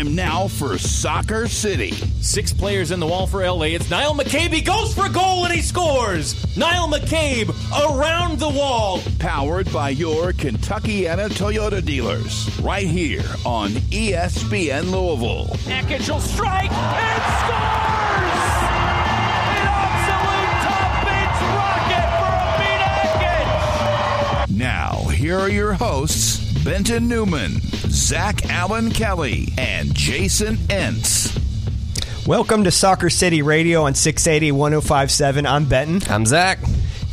Time now for Soccer City. Six players in the wall for LA. It's Niall McCabe. He goes for goal and he scores. Niall McCabe around the wall. Powered by your Kentuckiana Toyota dealers. Right here on ESPN Louisville. Ekic will strike and scores! An absolute top bench rocket for Amina Ekic! Now, here are your hosts Benton Newman, Zach Allen Kelly, and Jason Entz. Welcome to Soccer City Radio on 680 1057. I'm Benton. I'm Zach.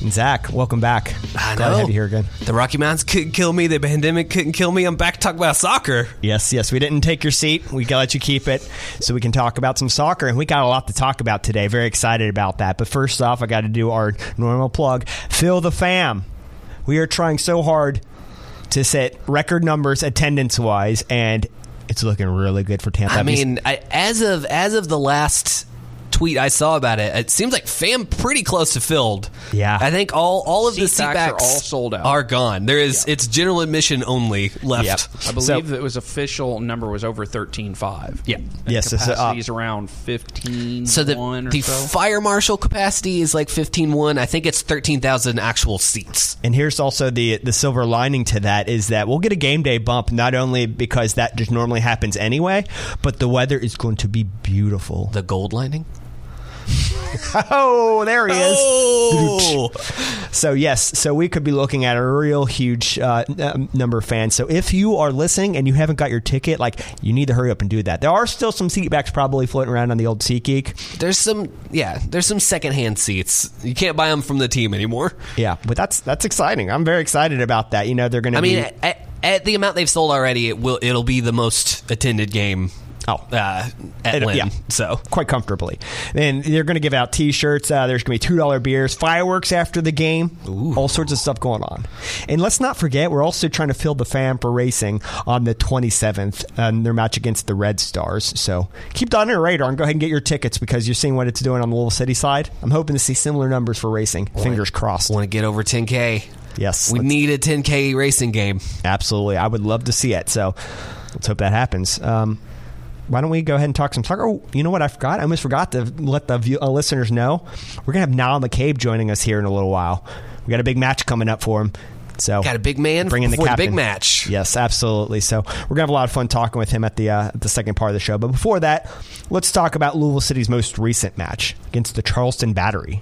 And Zach, welcome back. I Glad know. to have you here again. The Rocky Mountains couldn't kill me. The pandemic couldn't kill me. I'm back to talk about soccer. Yes, yes, we didn't take your seat. We got let you keep it so we can talk about some soccer. And we got a lot to talk about today. Very excited about that. But first off, I got to do our normal plug Fill the fam. We are trying so hard to set record numbers attendance wise, and it's looking really good for Tampa. I mean, I, as of as of the last tweet I saw about it, it seems like fam pretty close to filled. Yeah. I think all all of the Seat seat backs are all sold out. Are gone. There is it's general admission only left. Yep. I believe So- it was official number was over thirteen five. Yeah. Yes, it's, uh, capacity is around fifteen. So the one or the so. fire marshal capacity is like fifteen one. I think it's thirteen thousand actual seats. And here's also the the silver lining to that is that we'll get a game day bump not only because that just normally happens anyway, but the weather is going to be beautiful. The gold lining. Oh, there he is. Oh, So yes, so we could be looking at a real huge uh, n- number of fans. So if you are listening and you haven't got your ticket, like you need to hurry up and do that. There are still some seatbacks probably floating around on the old SeatGeek. there's some yeah. There's some secondhand seats. You can't buy them from the team anymore. Yeah, but that's that's exciting. I'm very excited about that. You know, they're going to I be. mean, at, at the amount they've sold already, it will it'll be the most attended game. Oh. uh, at Lynn. yeah. So quite comfortably. And they're going to give out T-shirts. Uh, there's going to be two dollar beers, fireworks after the game, all sorts of stuff going on. And let's not forget, we're also trying to fill the fan for racing on the 27th and their match against the Red Stars. So keep that on your radar and go ahead and get your tickets because you're seeing what it's doing on the Louisville City side. I'm hoping to see similar numbers for racing. Fingers crossed. want to get over 10k. Yes, we need a 10k racing game. Absolutely. I would love to see it. So let's hope that happens. Um, why don't we go ahead and talk some soccer? Oh, you know what? I forgot. I almost forgot to let the view, uh, listeners know. We're going to have Niall McCabe joining us here in a little while. We got a big match coming up for him. So Got a big man bringing the the big match. Yes, absolutely. So we're gonna have a lot of fun talking with him at the uh, the second part of the show. But before that, let's talk about Louisville City's most recent match against the Charleston Battery.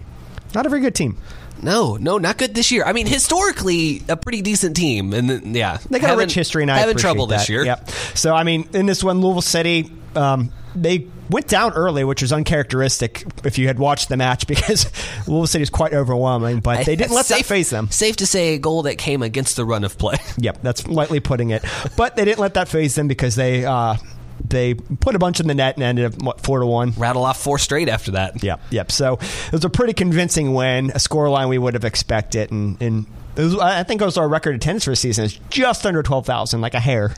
Not a very good team. No, no, not good this year. I mean, historically, a pretty decent team, and then, yeah, They got a rich history, and I having trouble this year. Yep. So I mean, in this one, Louisville City, um, they went down early, which was uncharacteristic if you had watched the match because Louisville City is quite overwhelming. But they didn't let safe, that phase them. Safe to say, a goal that came against the run of play. Yep, that's lightly putting it. But they didn't let that phase them because they uh, they put a bunch in the net and ended up what four to one. Rattle off four straight after that. Yep, yep. So it was a pretty convincing win, a scoreline we would have expected, and, and it was, I think it was our record attendance for the season is just under twelve thousand, like a hair.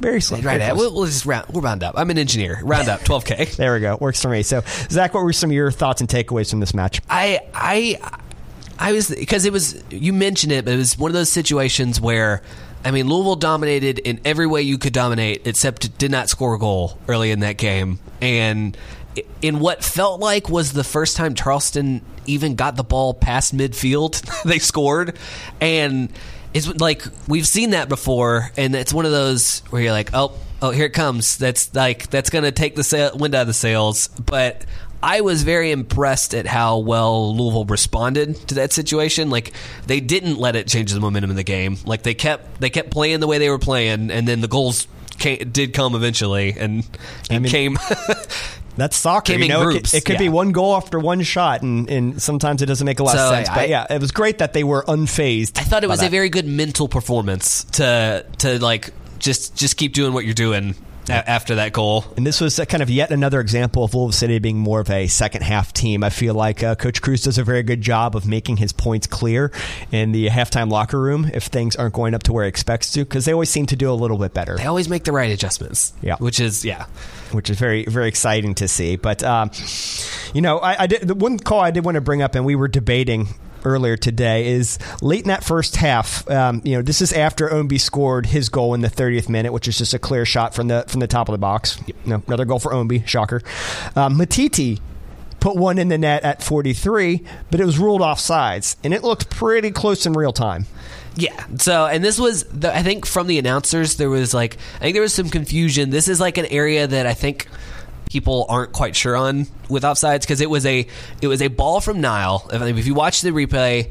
Very slim. Right, at, we'll, we'll just round. We'll round up. I'm an engineer. Round up, 12k. There we go. Works for me. So, Zach, what were some of your thoughts and takeaways from this match? I I I was because it was you mentioned it, but it was one of those situations where I mean Louisville dominated in every way you could dominate, except did not score a goal early in that game, and in what felt like was the first time Charleston even got the ball past midfield, they scored, and it's like we've seen that before, and it's one of those where you're like, oh. Oh, here it comes. That's like that's to take the sail, wind out of the sails. But I was very impressed at how well Louisville responded to that situation. Like they didn't let it change the momentum of the game. Like they kept they kept playing the way they were playing, and then the goals came, did come eventually, and it mean- came. That's soccer. Came You know, groups, it, could, it could be one goal after one shot, and, and sometimes it doesn't make a lot So, of sense. I- but yeah, it was great that they were unfazed. I thought it was a very good mental performance to to like just just keep doing what you're doing after that goal. And this was a kind of yet another example of Louisville City being more of a second half team. I feel like uh, Coach Cruz does a very good job of making his points clear in the halftime locker room if things aren't going up to where he expects to, because they always seem to do a little bit better. They always make the right adjustments. Yeah. which is yeah. which is very very exciting to see. But um, you know, I, I did the one call I did want to bring up, and we were debating earlier today is late in that first half. Um, you know, this is after Ownby scored his goal in the 30th minute, which is just a clear shot from the from the top of the box. No, another goal for Ownby, shocker. Um, Matiti put one in the net at 43, but it was ruled offsides, and it looked pretty close in real time. Yeah. So, and this was, the, I think, from the announcers, there was like, I think there was some confusion. This is like an area that I think people aren't quite sure on with offsides because it was a it was a ball from Niall. If, if you watch the replay,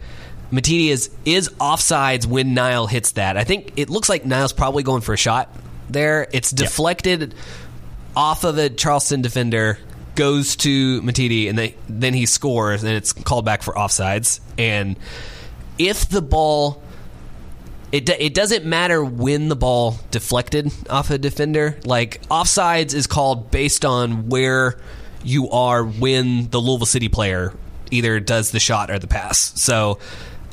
Matiti is is offsides when Niall hits that. I think it looks like Niall's probably going for a shot there. It's deflected off of a Charleston defender, goes to Matiti, and they, then he scores, and it's called back for offsides. And if the ball it, it doesn't matter when the ball deflected off a defender. Like offsides is called based on where you are when the Louisville City player either does the shot or the pass. So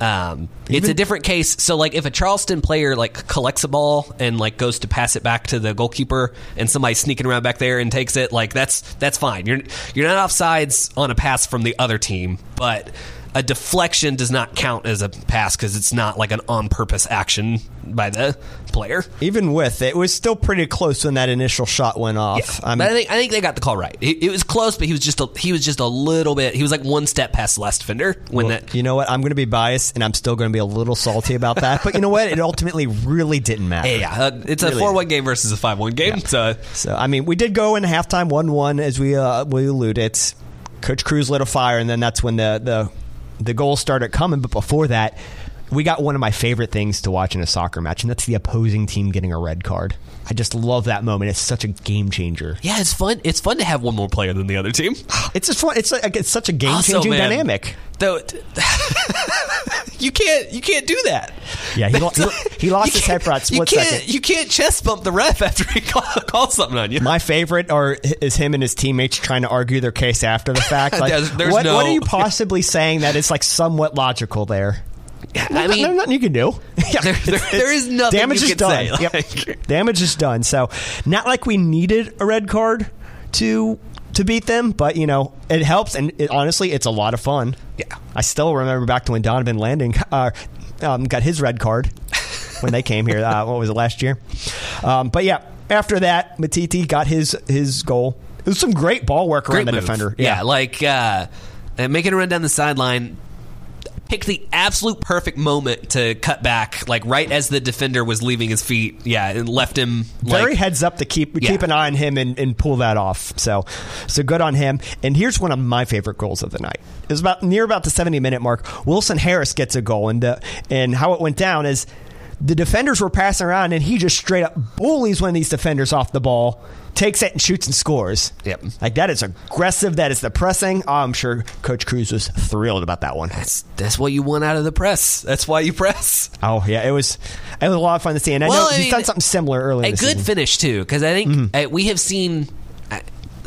um, it's a different case. So like if a Charleston player like collects a ball and like goes to pass it back to the goalkeeper and somebody's sneaking around back there and takes it, like that's that's fine. You're you're not offsides on a pass from the other team, but a deflection does not count as a pass because it's not like an on purpose action by the player. Even with it, it was still pretty close when that initial shot went off. I but mean, I think I think they got the call right. It, it was close, but he was just a, he was just a little bit. He was like one step past the last defender when that. you know what? I'm going to be biased, and I'm still going to be a little salty about that. But you know what? It ultimately really didn't matter. Yeah, yeah. Uh, it's a four one game versus a five one game. So So I mean, we did go in halftime one one as we uh, we alluded. Coach Cruz lit a fire, and then that's when the the the goals started coming. But before that, we got one of my favorite things to watch in a soccer match, and that's the opposing team getting a red card. I just love that moment. It's such a game changer. yeah, it's fun. It's fun to have one more player than the other team. It's just fun. It's like it's such a game Also, changing man, dynamic. Though you can't you can't do that. Yeah, he, lo- he, lost his head for a can't- you can't, second. You can't chest bump the ref after he call, calls something on you. My favorite are is him and his teammates trying to argue their case after the fact. Like, There's- there's what, no- what are you possibly saying that is like somewhat logical there? I mean, There's nothing you can do. Yeah, there- there- there is nothing Damage you is can done. say. Yep. Damage is done. So, not like we needed a red card to to beat them, but you know it helps, and it, honestly, it's a lot of fun. Yeah. I still remember back to when Donovan Landing uh, um, got his red card when they came here. Uh, what was it last year? Um, but yeah, after that, Matiti got his his goal. It was some great ball work around great the move. defender. Yeah, like uh, uh, making a run down the sideline. Picked the absolute perfect moment to cut back, like right as the defender was leaving his feet. Yeah, and left him very like, heads up to keep Yeah. keep an eye on him and, and pull that off. So so good on him. And here's one of my favorite goals of the night. It was about near about the 70 minute mark. Wilson Harris gets a goal, and uh, and how it went down is the defenders were passing around, and he just straight up bullies one of these defenders off the ball. Takes it and shoots and scores. Yep. Like that is aggressive. That is the pressing. Oh, I'm sure Coach Cruz was thrilled about that one. That's that's what you want out of the press. That's why you press. Oh yeah, it was it was a lot of fun to see. And I Well, know I he's mean, done something similar earlier. a good season. finish too because i think Mm-hmm. uh, we have seen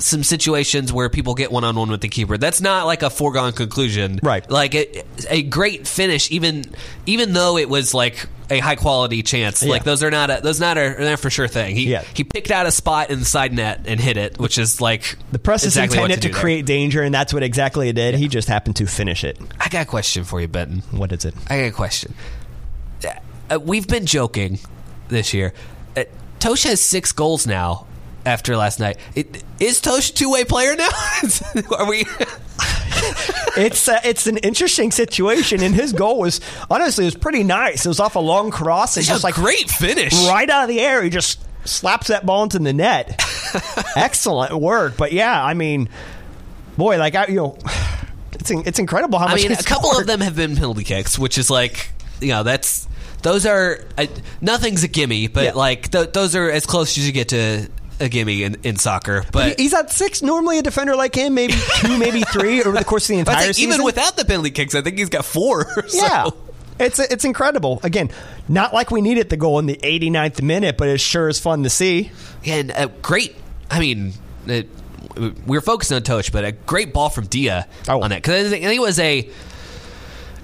some situations where people get one-on-one with the keeper that's not like a foregone conclusion Right. like a, a great finish even even though it was like a high quality chance like those are not a those not a they're for sure thing he Yeah. he picked out a spot in the side net and hit it which is like The press is exactly intended to, there. create danger, and that's what exactly it did. He just happened to finish it. i got a question for you benton What is it? I got a question. Uh, we've been joking this year. Uh, Totsch has six goals now after last night. It, is Totsch a two way player now? Are we? It's uh, it's an interesting situation, and his goal was honestly it was pretty nice. It was off a long cross, and It's just a like great finish. right out of the air, he just slaps that ball into the net. Excellent work, but yeah, I mean, boy, like I, you know, it's in- it's incredible how I much mean, a couple scored. of them have been penalty kicks, which is like, you know, that's those are uh, nothing's a gimme, but Yeah. like th- those are as close as you get to a gimme in, in soccer. But He's at six. Normally, a defender like him, maybe two, maybe three over the course of the entire think season. even without the penalty kicks, I think he's got four. so- Yeah. It's it's incredible. Again, not like we needed the goal in the 89th minute, but it sure is fun to see. and uh, great. I mean, it, we were focusing on Totsch, but a great ball from Dia Oh. on that because I think I think it was a.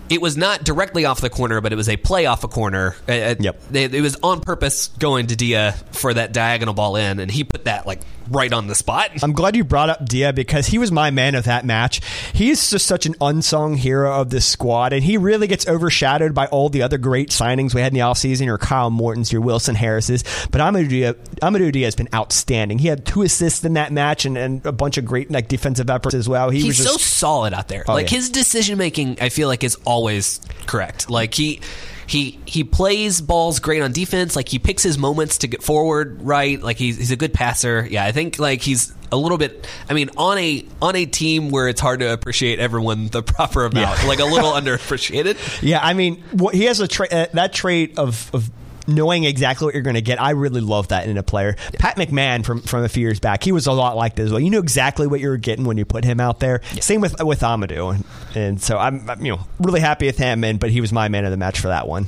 It was not directly off the corner, but it was a play off a corner. Uh, uh, Yep. It, it was on purpose going to Dia for that diagonal ball in, and he put that like right on the spot. I'm glad you brought up Dia because he was my man of that match. He's just such an unsung hero of this squad, and he really gets overshadowed by all the other great signings we had in the offseason, your Kyle Mortons, your Wilson Harris's. But Amadou Dia, Amadou Dia has been outstanding. He had two assists in that match and, and a bunch of great like defensive efforts as well. He He's was so solid out there. Oh, like yeah. his decision making, I feel like is always correct. Like he he he plays balls great on defense. Like he picks his moments to get forward right. Like he's he's a good passer. Yeah, I think like he's a little bit. I mean, on a on a team where it's hard to appreciate everyone the proper amount, like a little underappreciated. yeah, I mean, what, he has a tra- uh, that trait of. of Knowing exactly what you're going to get, I really love that in a player. Pat McMahon from from a few years back, he was a lot like this as well. You knew exactly what you were getting when you put him out there. Same with with Amadou, and, and so I'm, I'm, you know really happy with him. And but he was my man of the match for that one.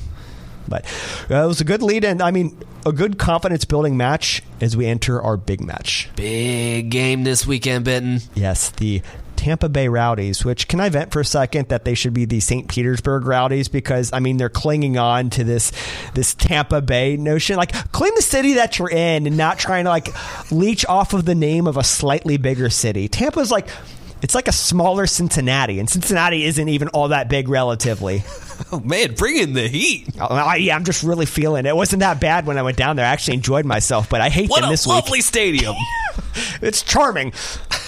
But uh, it was a good lead, and I mean a good confidence building match as we enter our big match. Big game this weekend, Benton. Yes, the Tampa Bay Rowdies, which can I vent for a second that they should be the St. Petersburg Rowdies because I mean they're clinging on to this this Tampa Bay notion. Like claim the city that you're in and not trying to like leech off of the name of a slightly bigger city. Tampa's like it's like a smaller Cincinnati, and Cincinnati isn't even all that big relatively. Oh man, bring in the heat! Oh, I, yeah, I'm just really feeling it. It wasn't that bad when I went down there. I actually enjoyed myself, but I hate What them a this week. lovely stadium! It's charming.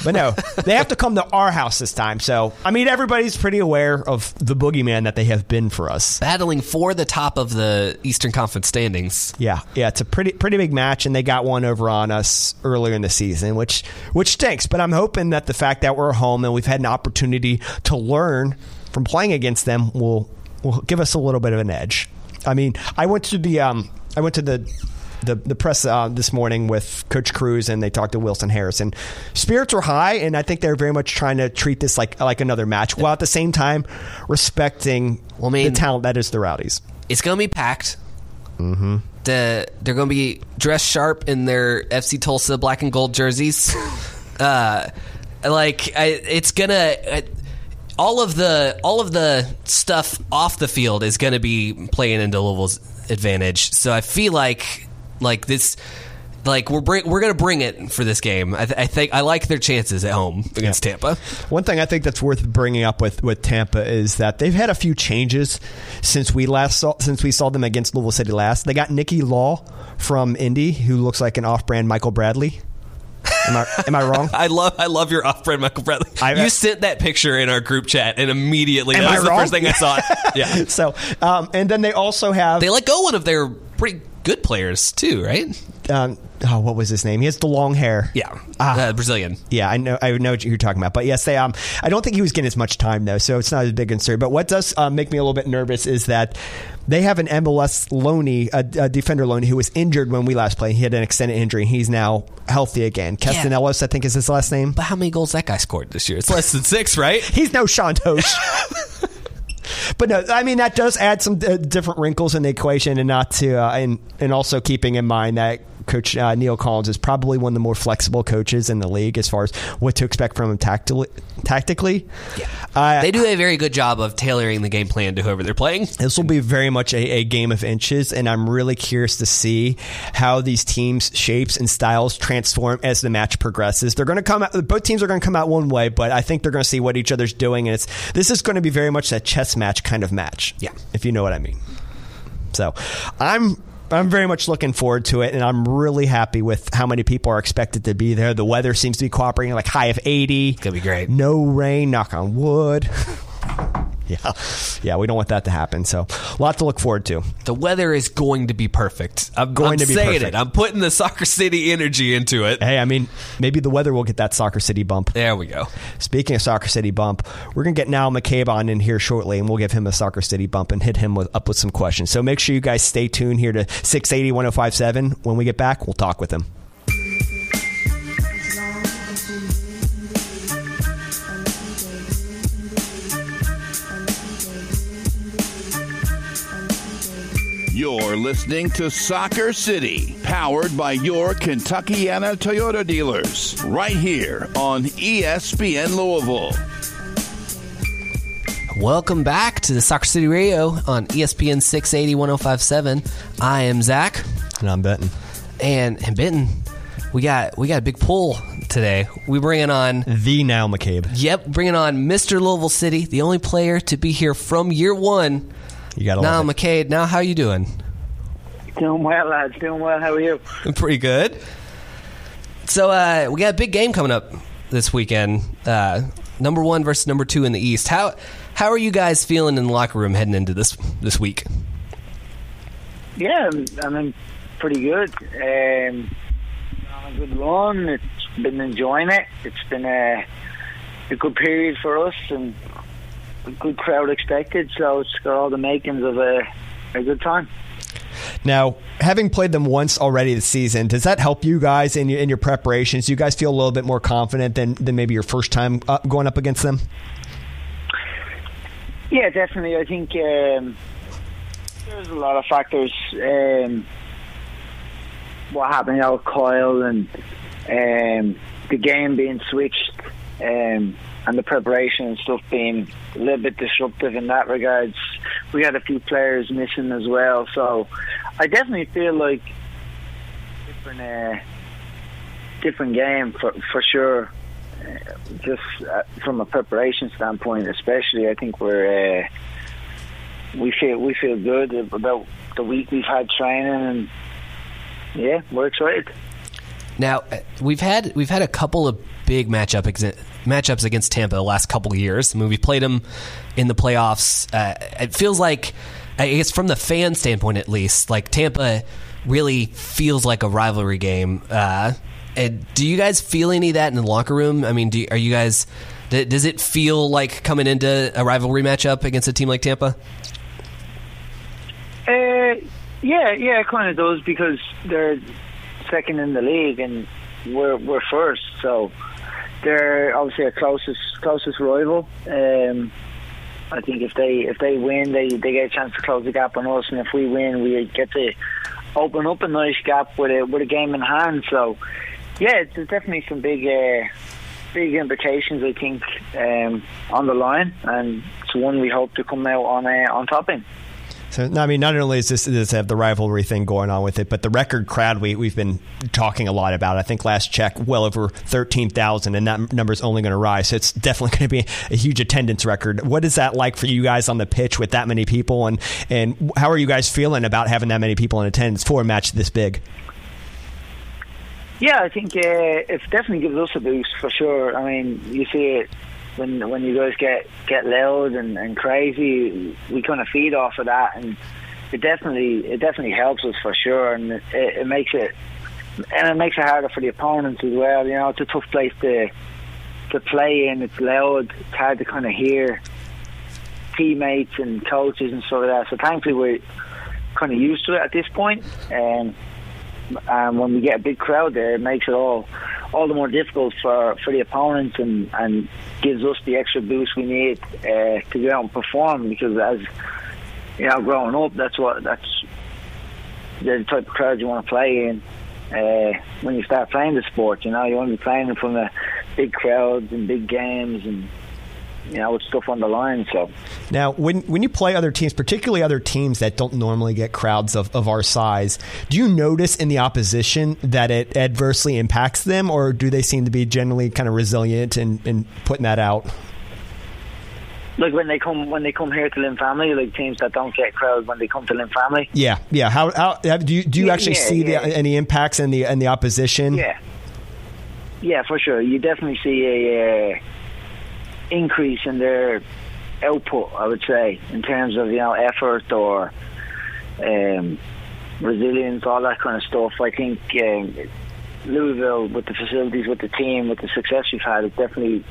But no, they have to come to our house this time. So, I mean, everybody's pretty aware of the boogeyman that they have been for us. Battling for the top of the Eastern Conference standings. Yeah, yeah, it's a pretty pretty big match, and they got one over on us earlier in the season, which which stinks. But I'm hoping that the fact that we're home and we've had an opportunity to learn from playing against them will will give us a little bit of an edge. I mean, I went to the um, I went to the the, the press uh, this morning with Coach Cruz, and they talked to Wilson Harrison. Spirits were high, and I think they're very much trying to treat this like like another match, while at the same time respecting Well, I mean- the talent that is the Rowdies. It's going to be packed. Mm-hmm. The, they're going to be dressed sharp in their FC Tulsa black and gold jerseys. uh, like I, it's gonna. I, all of the all of the stuff off the field is going to be playing into Louisville's advantage. So I feel like like this like we're bring, we're going to bring it for this game. I, th- I think I like their chances at home against Tampa. One thing I think that's worth bringing up with, with Tampa is that they've had a few changes since we last saw since we saw them against Louisville City last. They got Nicky Law from Indy, who looks like an off-brand Michael Bradley. Am I am I wrong? I love I love your off-brand Michael Bradley. I- you sent that picture in our group chat, and immediately that was the first thing I saw. yeah, so, um, and then they also have they let go one of their pretty good players too, right? um, oh, what was his name? He has the long hair. Yeah, Ah. uh, Brazilian. Yeah, I know. I know what you're talking about. But yes, they. Um, I don't think he was getting as much time though, so it's not as big concern. But what does uh, make me a little bit nervous is that they have an MLS loanee, a, a defender loanee, who was injured when we last played. He had an extended injury. He's now healthy again. Keston Yeah. I think, is his last name. But how many goals that guy scored this year? It's less than six, right? He's no Sean Totsch. But no, I mean that does add some uh, different wrinkles in the equation, and not to, uh, and and also keeping in mind that Coach uh, Neil Collins is probably one of the more flexible coaches in the league as far as what to expect from him tactically. Tactically, yeah. uh, They do a very good job of tailoring the game plan to whoever they're playing. this will be very much a, a game of inches, and I'm really curious to see how these teams' shapes and styles transform as the match progresses. They're going to come out; both teams are going to come out one way, but I think they're going to see what each other's doing, and it's this is going to be very much a chess match kind of match. Yeah. if you know what I mean. So, I'm. I'm very much looking forward to it, and I'm really happy with how many people are expected to be there. The weather seems to be cooperating, like high of 80. It's Gonna be great. No rain, knock on wood. yeah, yeah, we don't want that to happen. So, a lot to look forward to. The weather is going to be perfect. I'm Going I'm to be saying perfect. it. I'm putting the Soccer City energy into it. Hey, I mean, maybe the weather will get that Soccer City bump. There we go. Speaking of Soccer City bump, we're gonna get Niall McCabe on in here shortly, and we'll give him a Soccer City bump and hit him with, up with some questions. So make sure you guys stay tuned here to 680 1057. When we get back, we'll talk with him. You're listening to Soccer City, powered by your Kentuckiana Toyota dealers, right here on ESPN Louisville. Welcome back to the Soccer City Radio on ESPN 680 1057. I am Zach. And I'm Benton. And, and Benton, we got we got a big pull today. We bringing on The Niall McCabe. Yep, bringing on Mr. Louisville City, the only player to be here from year one. You got to Now, love. McCabe, Niall how you doing? Doing well, lads. Doing well. How are you? I'm Pretty good. So uh, we got a big game coming up this weekend. Uh, number one versus number two in the East. How how are you guys feeling in the locker room heading into this this week? Yeah, I'm, I'm in pretty good. Um, on a good run. It's been enjoying it. It's been a, a good period for us and a good crowd expected. So it's got all the makings of a, a good time. Now, having played them once already this season, does that help you guys in your, in your preparations? Do you guys feel a little bit more confident than, than maybe your first time uh, going up against them? Yeah, definitely. I think um, there's a lot of factors. Um, what happened, you know, with Coyle and um, the game being switched um, and the preparation and stuff being a little bit disruptive in that regards. We had a few players missing as well, so I definitely feel like different, uh, different game for for sure. Uh, just uh, from a preparation standpoint, especially, I think we're uh, we feel we feel good about the week we've had training, and yeah, we're excited. Now uh, we've had we've had a couple of big matchup matchups against Tampa the last couple of years. I mean, we've played them in the playoffs. Uh, it feels like, I guess, from the fan standpoint at least, like Tampa really feels like a rivalry game. Uh, do you guys feel any of that in the locker room? I mean, do, are you guys? Does it feel like coming into a rivalry matchup against a team like Tampa? Uh, yeah, yeah, it kind of does because they're second in the league and we're we're first, so they're obviously our closest closest rival. Um, I think if they if they win, they they get a chance to close the gap on us, and if we win, we get to open up a nice gap with a with a game in hand. So, yeah, there's definitely some big. Uh, Big implications, I think, um, on the line, and it's one we hope to come out on uh, on top in. So, I mean, not only is this does have the rivalry thing going on with it, but the record crowd we, we've been talking a lot about. I think last check, well over 13,000, and that number is only going to rise. So it's definitely going to be a huge attendance record. What is that like for you guys on the pitch with that many people? And, and how are you guys feeling about having that many people in attendance for a match this big? Yeah, I think uh, it definitely gives us a boost for sure. I mean, you see it when when you guys get get loud and, and crazy. We kind of feed off of that, and it definitely it definitely helps us for sure, and it, it makes it and it makes it harder for the opponents as well. You know, it's a tough place to to play in. It's loud. It's hard to kind of hear teammates and coaches and stuff like that. So thankfully we're kind of used to it at this point. Um, and when we get a big crowd there, it makes it all all the more difficult for, for the opponents and, and gives us the extra boost we need uh, to go out and perform. Because as you know, growing up, that's what that's the type of crowd you want to play in. Uh, when you start playing the sport, you know, you want to be playing in front of big crowds and big games and you know, with stuff on the line. So Now, when when you play other teams, particularly other teams that don't normally get crowds of, of our size, do you notice in the opposition that it adversely impacts them, or do they seem to be generally kind of resilient and, and putting that out? like when they come when they come here to Lynn Family, like teams that don't get crowds when they come to Lynn Family. Yeah, yeah. How, how do you do you Yeah, actually yeah, see yeah. the, any impacts in the in the opposition? Yeah, yeah, for sure. You definitely see a uh, increase in their output. I would say in terms of you know effort or um, resilience, all that kind of stuff. I think um, Louisville, with the facilities, with the team, with the success we've had, is definitely,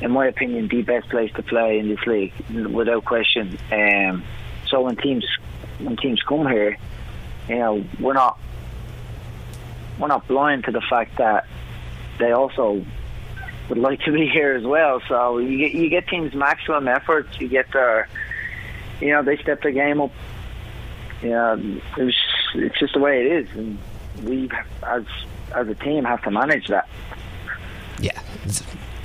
in my opinion, the best place to play in this league, without question. Um, so when teams when teams come here, you know, we're not we're not blind to the fact that they also would like to be here as well. So you get you get teams maximum effort. You get their, you know, they step the game up. Know, it's it's just the way it is, and we as as a team have to manage that. Yeah,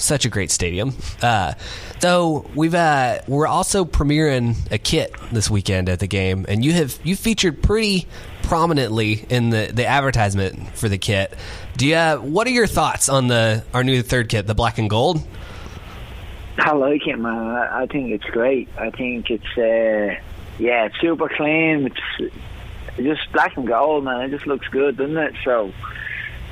such a great stadium. Uh, though we've uh, we're also premiering a kit this weekend at the game, and you have you featured pretty prominently in the, the advertisement for the kit. Do you? Uh, what are your thoughts on the our new third kit, the black and gold? I like it, man. I, I think it's great. I think it's uh, yeah, it's super clean. It's just black and gold, man. It just looks good, doesn't it? So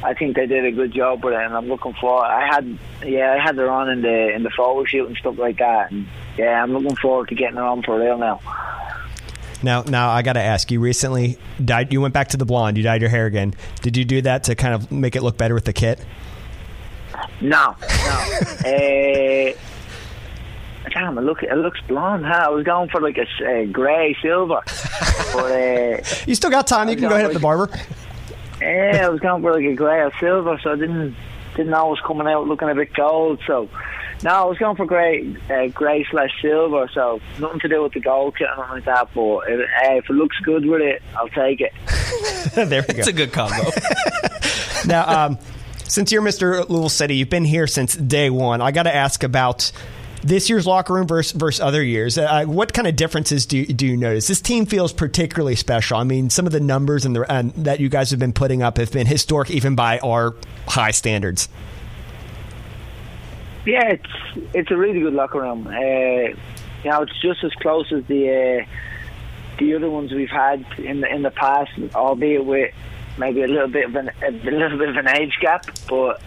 I think they did a good job with it, and I'm looking forward. I had yeah, I had it on in the in the photo shoot and stuff like that, and yeah, I'm looking forward to getting it on for real now. Now, now I got to ask you. Recently, dyed. You went back to the blonde. You dyed your hair again. Did you do that to kind of make it look better with the kit? No, no. uh, damn, it look it looks blonde. Huh? I was going for like a, a grey silver, but uh, You still got time. You can go ahead at the barber. Yeah, I was going for like a grey or silver, so I didn't didn't know it was coming out looking a bit gold. So no, I was going for grey, uh, grey slash silver. So nothing to do with the gold kit or nothing like that. But if, uh, if it looks good with it, I'll take it. there we go. It's a good combo. Now, um, since you're Mr. Louisville City, you've been here since day one. I got to ask about this year's locker room versus, versus other years. Uh, what kind of differences do you, do you notice? This team feels particularly special. I mean, some of the numbers and the and that you guys have been putting up have been historic, even by our high standards. Yeah, it's it's a really good locker room. Uh, you know, it's just as close as the uh, the other ones we've had in the in the past, albeit with maybe a little bit of an a little bit of an age gap. But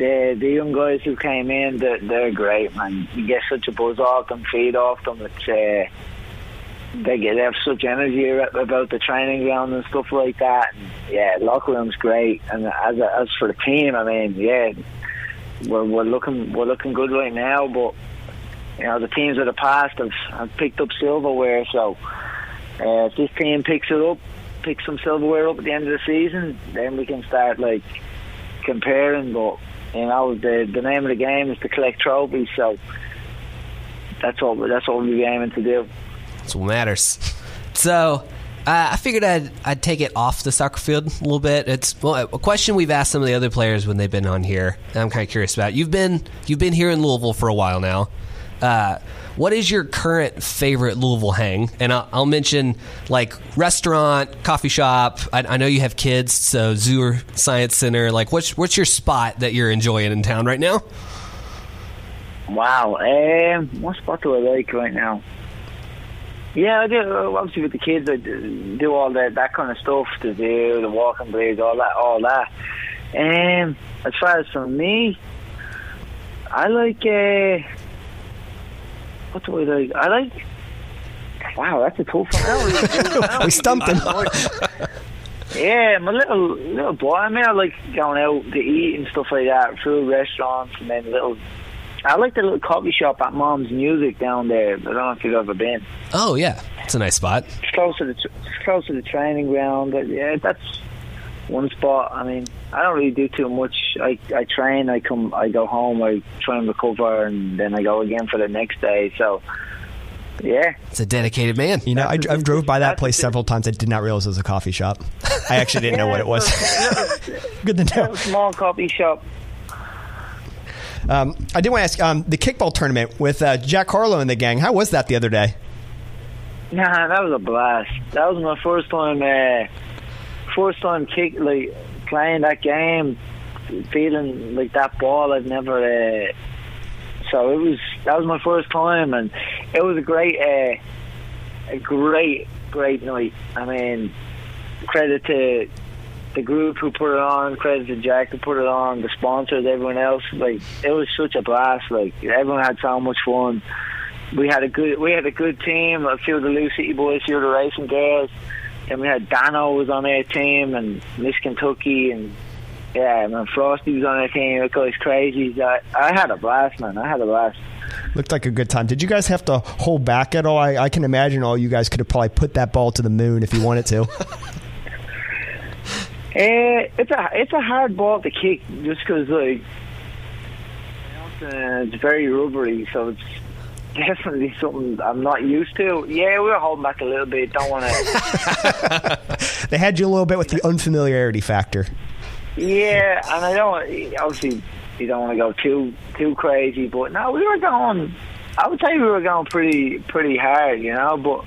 the the young guys who came in, they're, they're great, man. You get such a buzz off them, feed off them. It's uh, they get they have such energy about the training ground and stuff like that. And yeah, locker room's great. And as as for the team, I mean, yeah, we're we're looking we're looking good right now. But you know, the teams of the past have, have picked up silverware. So uh, if this team picks it up, picks some silverware up at the end of the season, then we can start like comparing. But you know, the the name of the game is to collect trophies. So that's all that's all we're aiming to do. That's what matters. So, uh, I figured I'd I'd take it off the soccer field a little bit. It's well, a question we've asked some of the other players when they've been on here. I'm kind of curious about. You've been you've been here in Louisville for a while now. Uh, what is your current favorite Louisville hang? And I'll, I'll mention like restaurant, coffee shop. I, I know you have kids, so zoo or science center. Like, what's what's your spot that you're enjoying in town right now? Wow. Um, what spot do I like right now? Yeah, I do. Obviously, with the kids, I do, all that that kind of stuff. The do the walking bridge, all that, all that. Um, as far as for me, I like. Uh, what do I like? I like. Wow, that's a tough one. I don't really do- I don't We stumped him. really do much. Yeah, my little little boy. I mean, I like going out to eat and stuff like that, food restaurants, and then little. I like the little coffee shop at Mom's Music down there. I don't know if you've ever been. Oh yeah, it's a nice spot. It's close to the it's close to the training ground. But yeah, that's one spot. I mean, I don't really do too much. I I train. I come. I go home. I try and recover, and then I go again for the next day. So, yeah. It's a dedicated man. You know, I, I drove by that place several times. I did not realize it was a coffee shop. I actually didn't know what it was. Good to know. Small coffee shop. Um, I did want to ask um, the kickball tournament with uh, Jack Harlow and the gang. How was that the other day? Nah, that was a blast. That was my first time, uh, first time kick like playing that game, feeling like that ball. I've never. Uh, so it was that was my first time, and it was a great, uh, a great, great night. I mean, credit to the group who put it on, credit to Jack who put it on, the sponsors, everyone else. Like it was such a blast. Like everyone had so much fun we had a good we had a good team. A few of the Lou City boys, a few of the racing girls, and we had Dano was on our team, and Miss Kentucky, and yeah, man, Frosty was on our team. It goes crazy. I, I had a blast, man. I had a blast. Looked like a good time. Did you guys have to hold back at all? I, I can imagine all you guys could have probably put that ball to the moon if you wanted to. Uh, it's a it's a hard ball to kick just because like you know, it's, uh, it's very rubbery, so it's definitely something I'm not used to. Yeah, we were holding back a little bit. Don't want to. they had you a little bit with the unfamiliarity factor. Yeah, and I don't obviously you don't want to go too too crazy. But no, we were going. I would say we were going pretty pretty hard, you know. But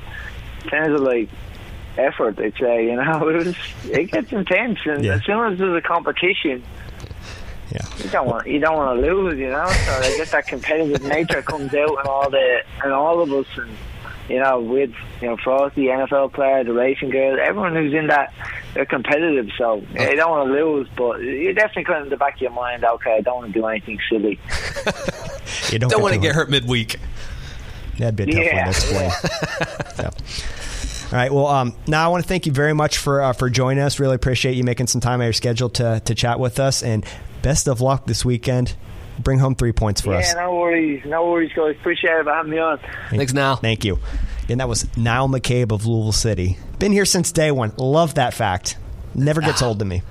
in terms of like effort, they'd say you know it was it gets intense, and Yeah. as soon as there's a competition, Yeah. you don't want you don't want to lose, you know. So I guess that competitive nature comes out in all the in all of us, and you know, with you know Frosty, NFL player, the racing girl, everyone who's in that, they're competitive. So yeah, you don't want to lose, but you definitely kind of in the back of your mind, okay, I don't want to do anything silly. You don't, Don't want to get hurt midweek. That'd be a tough Yeah. one to explain. So. All right. Well, um, Niall I want to thank you very much for uh, for joining us. Really appreciate you making some time out of your schedule to to chat with us, and best of luck this weekend. Bring home three points for yeah, us. Yeah, no worries, no worries, guys. Appreciate it for having me on. Thanks, Niall. Thank you. And that was Niall McCabe of Louisville City. Been here since day one. Love that fact. Never gets Ah. old to me.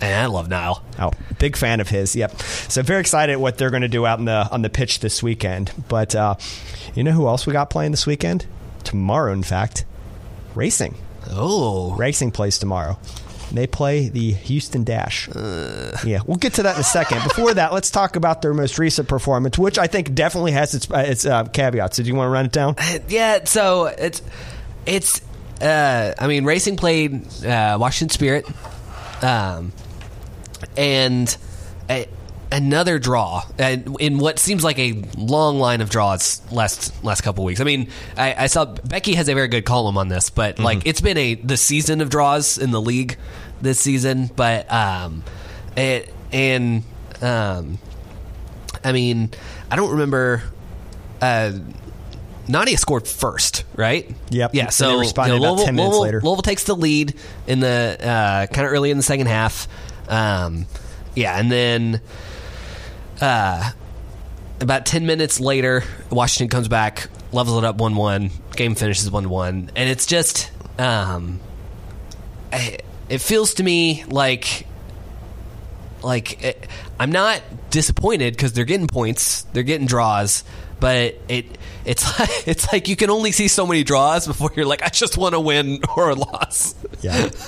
And I love Niall. Oh, big fan of his. Yep. So very excited what they're going to do out in the on the pitch this weekend. But uh, you know who else we got playing this weekend? Tomorrow, in fact, racing. Oh, Racing plays tomorrow. They play the Houston Dash. yeah, we'll get to that in a second. Before that, let's talk about their most recent performance, which I think definitely has its uh, its uh, caveats. Did you want to run it down? yeah. So it's it's. Uh, I mean, Racing played uh, Washington Spirit, um, and a, another draw and in what seems like a long line of draws last last couple weeks. I mean, I, I saw Becky has a very good column on this, but like it's been a the season of draws in the league this season, but um, it and um, I mean, I don't remember. Uh, Nadia scored first, right? Yep. Yeah. So they responded you know, about Louisville, 10 minutes Louisville- later. Louisville takes the lead in the uh, kind of early in the second half. Um, yeah, and then uh, about ten minutes later, Washington comes back, levels it up one-one. Game finishes one-one, and it's just um, I- it feels to me like like it, I'm not disappointed because they're getting points, they're getting draws, but it it's like, it's like you can only see so many draws before you're like I just want to win or a loss. Yeah.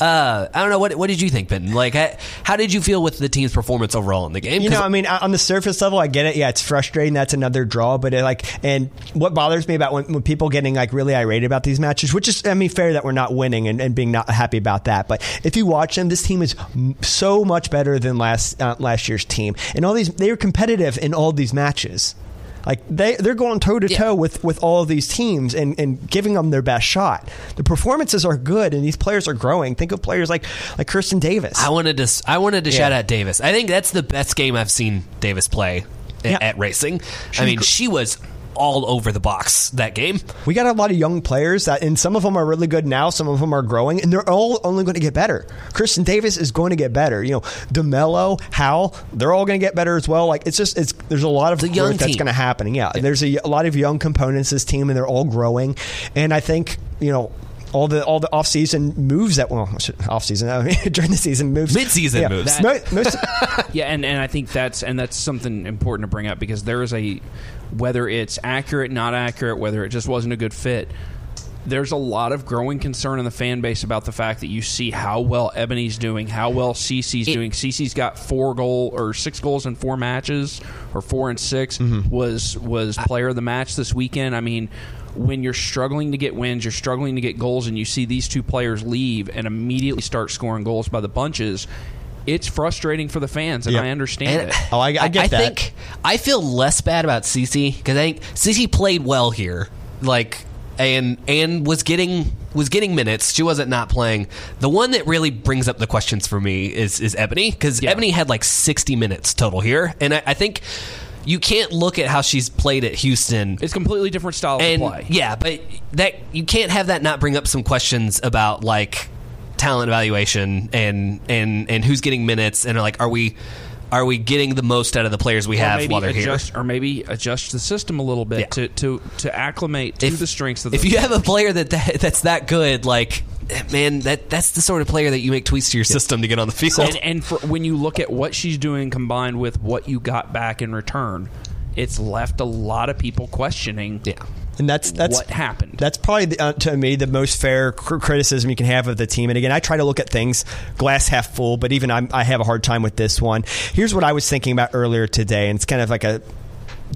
Uh, I don't know what what did you think, Ben? Like how, how did you feel with the team's performance overall in the game? You know, I mean, on the surface level, I get it. Yeah, it's frustrating. That's another draw. But it, like, and what bothers me about when, when people getting like really irate about these matches, which is, I mean, fair that we're not winning and, and being not happy about that. But if you watch them, this team is m- so much better than last uh, last year's team, and all these they were competitive in all these matches. Like they they're going toe to toe with with all of these teams and, and giving them their best shot. The performances are good and these players are growing. Think of players like like Kirsten Davis. I wanted to I wanted to Yeah. shout out Davis. I think that's the best game I've seen Davis play Yeah. at racing. I mean, gr- she was all over the box that game. We got a lot of young players that, and some of them are really good now. Some of them are growing, and they're all only going to get better. Kirsten Davis is going to get better. You know, Demelo, Howell, they're all going to get better as well. Like it's just, it's there's a lot of The growth that's going to happen. Yeah, there's a, a lot of young components this team, and they're all growing. And I think you know. All the all the off season moves that well off season I mean, during the season moves Mid-season moves. Mo- most, Yeah, and, and I think that's and that's something important to bring up because there is a whether it's accurate, not accurate, whether it just wasn't a good fit. There's a lot of growing concern in the fan base about the fact that you see how well Ebony's doing, how well Cece's It- doing. Cece's got four goal or six goals in four matches, or four and 6 mm-hmm. was was player of the match this weekend. I mean, when you're struggling to get wins, you're struggling to get goals, and you see these two players leave and immediately start scoring goals by the bunches. It's frustrating for the fans, and Yeah. I understand And it. Oh, I- I get that. I think I feel less bad about Cece because I think Cece played well here, like and and was getting was getting minutes. She wasn't not playing. The one that really brings up the questions for me is is Ebony because Yeah. Ebony had like sixty minutes total here, and I, I think you can't look at how she's played at Houston It's completely different style and of play. yeah, but that you can't have that not bring up some questions about like talent evaluation and and and who's getting minutes and like are we are we getting the most out of the players we Or have while they're adjust, here? or maybe adjust the system a little bit Yeah. to, to to acclimate to the strengths of the if you have a player that, that that's that good, like man, that that's the sort of player that you make tweaks to your system to get on the field. and, and for, when you look at what she's doing combined with what you got back in return, it's left a lot of people questioning. yeah. And that's that's what happened. That's probably the, uh, to me the most fair cr- criticism you can have of the team. And again, I try to look at things glass half full, but even I'm, I have a hard time with this one. Here's what I was thinking about earlier today, and it's kind of like a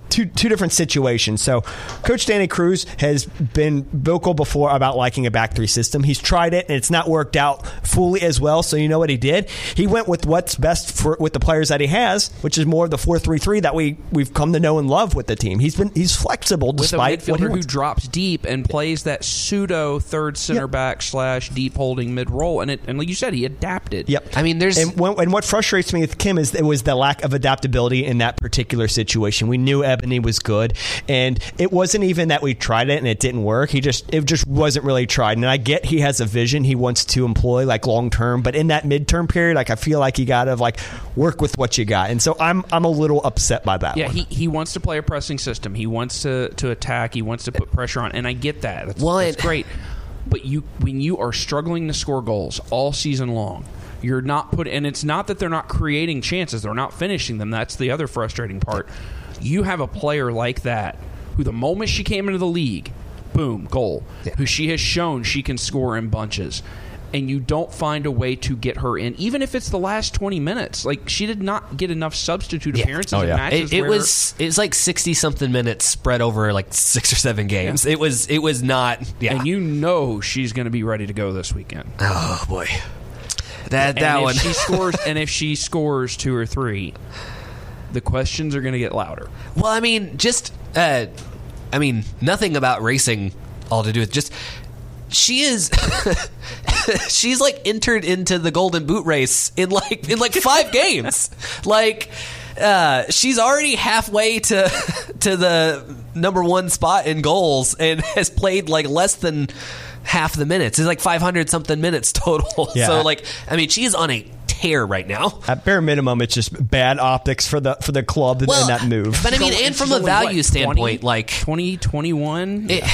two two different situations. So, Coach Danny Cruz has been vocal before about liking a back three system. He's tried it and it's not worked out fully as well. So, you know what he did? He went with what's best for with the players that he has, which is more of the four three three that we we've come to know and love with the team. He's been he's flexible with a despite what he midfielder who drops deep and plays that pseudo third center Yep. back slash deep holding mid role, and it and like you said, he adapted. Yep. I mean, there's- and, when, and what frustrates me with Kim is it was the lack of adaptability in that particular situation. We knew Ebony was good, and it wasn't even that we tried it and it didn't work. He just it just wasn't really tried. And I get he has a vision he wants to employ like long term, but in that midterm period, like I feel like you got to like work with what you got. And so I'm I'm a little upset by that. Yeah, one. he, he wants to play a pressing system. He wants to, to attack. He wants to put pressure on, and I get that. That's, Well, that's it- great. But you when you are struggling to score goals all season long, you're not put. And it's not that they're not creating chances; they're not finishing them. That's the other frustrating part. You have a player like that who, the moment she came into the league, boom, goal. Who she has shown she can score in bunches. And you don't find a way to get her in, even if it's the last twenty minutes. Like she did not get enough substitute appearances Oh, in yeah. matches. It, it was it was like sixty something minutes spread over like six or seven games. It was it was not. Yeah. and you know she's going to be ready to go this weekend. oh boy, that that and one. if she scores, and if she scores two or three, the questions are going to get louder. Well, I mean, just uh, I mean, nothing about racing all to do with just she is she's like entered into the golden boot race in like in like five games. Like uh, she's already halfway to to the number one spot in goals and has played like less than half the minutes. It's like 500 something minutes total. Yeah. So like I mean, she's on a tear right now. At bare minimum, it's just bad optics for the for the club in Well, that move. but I mean, and from a value standpoint, like 20, 21? it,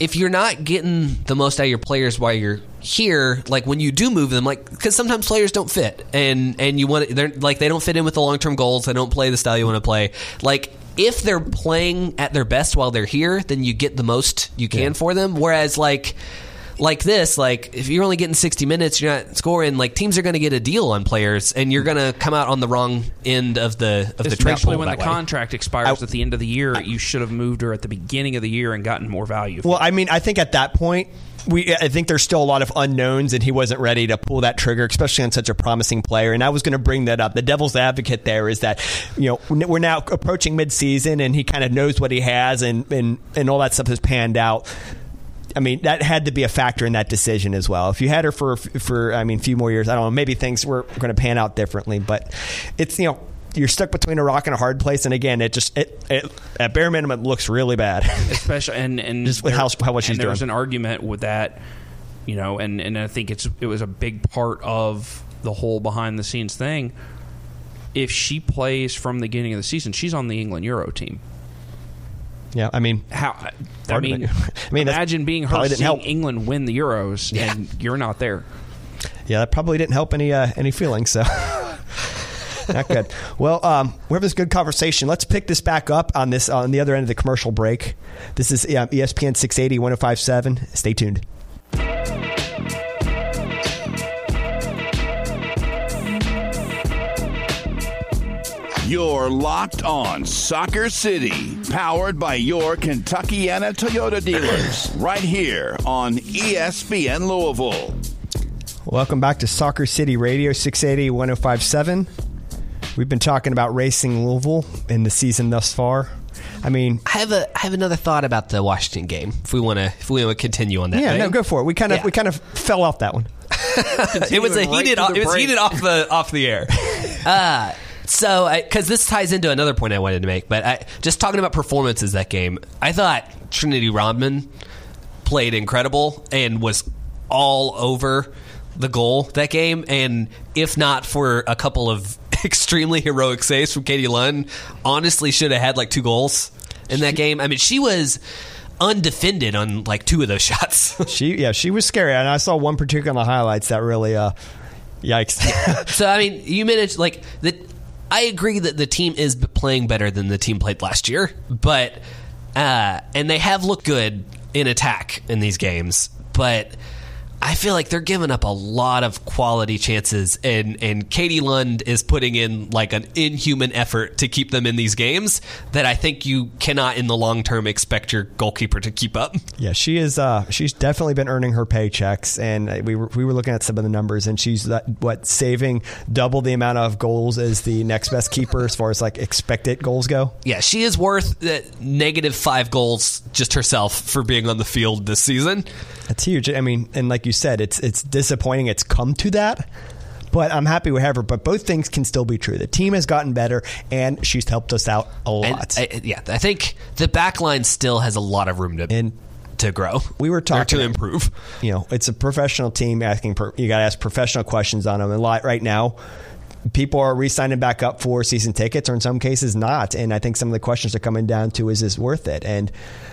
if you're not getting the most out of your players while you're here, like when you do move them, like because sometimes players don't fit, and and you want they're like they don't fit in with the long term goals. They don't play the style you want to play. Like if they're playing at their best while they're here, then you get the most you can for them. Whereas like. Like this, like if you're only getting 60 minutes, you're not scoring. Like teams are going to get a deal on players, and you're going to come out on the wrong end of the of the trade. Especially when the way. contract expires at the end of the year, you should have moved her at the beginning of the year and gotten more value. Well, I mean, I think at that point, we I think there's still a lot of unknowns, and he wasn't ready to pull that trigger, especially on such a promising player. And I was going to bring that up. The devil's advocate there is that you know we're now approaching midseason, and he kind of knows what he has, and and and all that stuff has panned out. I mean, that had to be a factor in that decision as well. If you had her for for I mean, a few more years, I don't know, maybe things were going to pan out differently. But it's you know. You're stuck between a rock and a hard place, and again, it just it, it at bare minimum it looks really bad. especially and and Just with how- how much she's and there was doing. an argument with that, you know, and and I think it's it was a big part of the whole behind the scenes thing. If she plays from the beginning of the season, she's on the England Euro team. Yeah, I mean, How? I mean, it. I mean, imagine being her seeing help. England win the Euros and you're not there. Yeah, that probably didn't help any uh, any feelings. So. Not good. Well, um, we're having this good conversation. Let's pick this back up on this on the other end of the commercial break. This is uh, ESPN 680 1057. Stay tuned. You're locked on Soccer City, powered by your Kentuckiana Toyota dealers, right here on ESPN Louisville. Welcome back to Soccer City Radio 680 1057. We've been talking about racing Louisville in the season thus far. I mean, I have a I have another thought about the Washington game. If we want to if we want to continue on that. yeah, vein. no, go for it. We kind of Yeah. we kind of fell off that one. it was a Continuing right heated off, the it was break. heated off the off the air. uh, so because this ties into another point I wanted to make, but I, just talking about performances that game, I thought Trinity Rodman played incredible and was all over the goal that game. And if not for a couple of extremely heroic saves from Katie Lund, honestly should have had like two goals in that game. I mean, she was undefended on like two of those shots. She yeah, she was scary, and I saw one particular on the highlights that really uh, yikes. So I mean, you managed like the. I agree that the team is playing better than the team played last year, but uh, and they have looked good in attack in these games, but. I feel like they're giving up a lot of quality chances, and and Katie Lund is putting in like an inhuman effort to keep them in these games that I think you cannot in the long term expect your goalkeeper to keep up. Yeah, she is. Uh, she's definitely been earning her paychecks, and we were we were looking at some of the numbers, and she's uh, what saving double the amount of goals as the next best keeper as far as like expected goals go. Yeah, she is worth uh, negative five goals just herself for being on the field this season. That's huge. I mean, and like you said, it's it's disappointing. It's come to that. But I'm happy we have her. But both things can still be true. The team has gotten better, and she's helped us out a lot. And, I, yeah, I think the back line still has a lot of room to And to grow. we were talking to improve. You know, it's a professional team asking. Per, you got to ask professional questions on them. And lot right now, people are re-signing back up for season tickets, or in some cases not. And I think some of the questions are coming down to: Is this worth it? And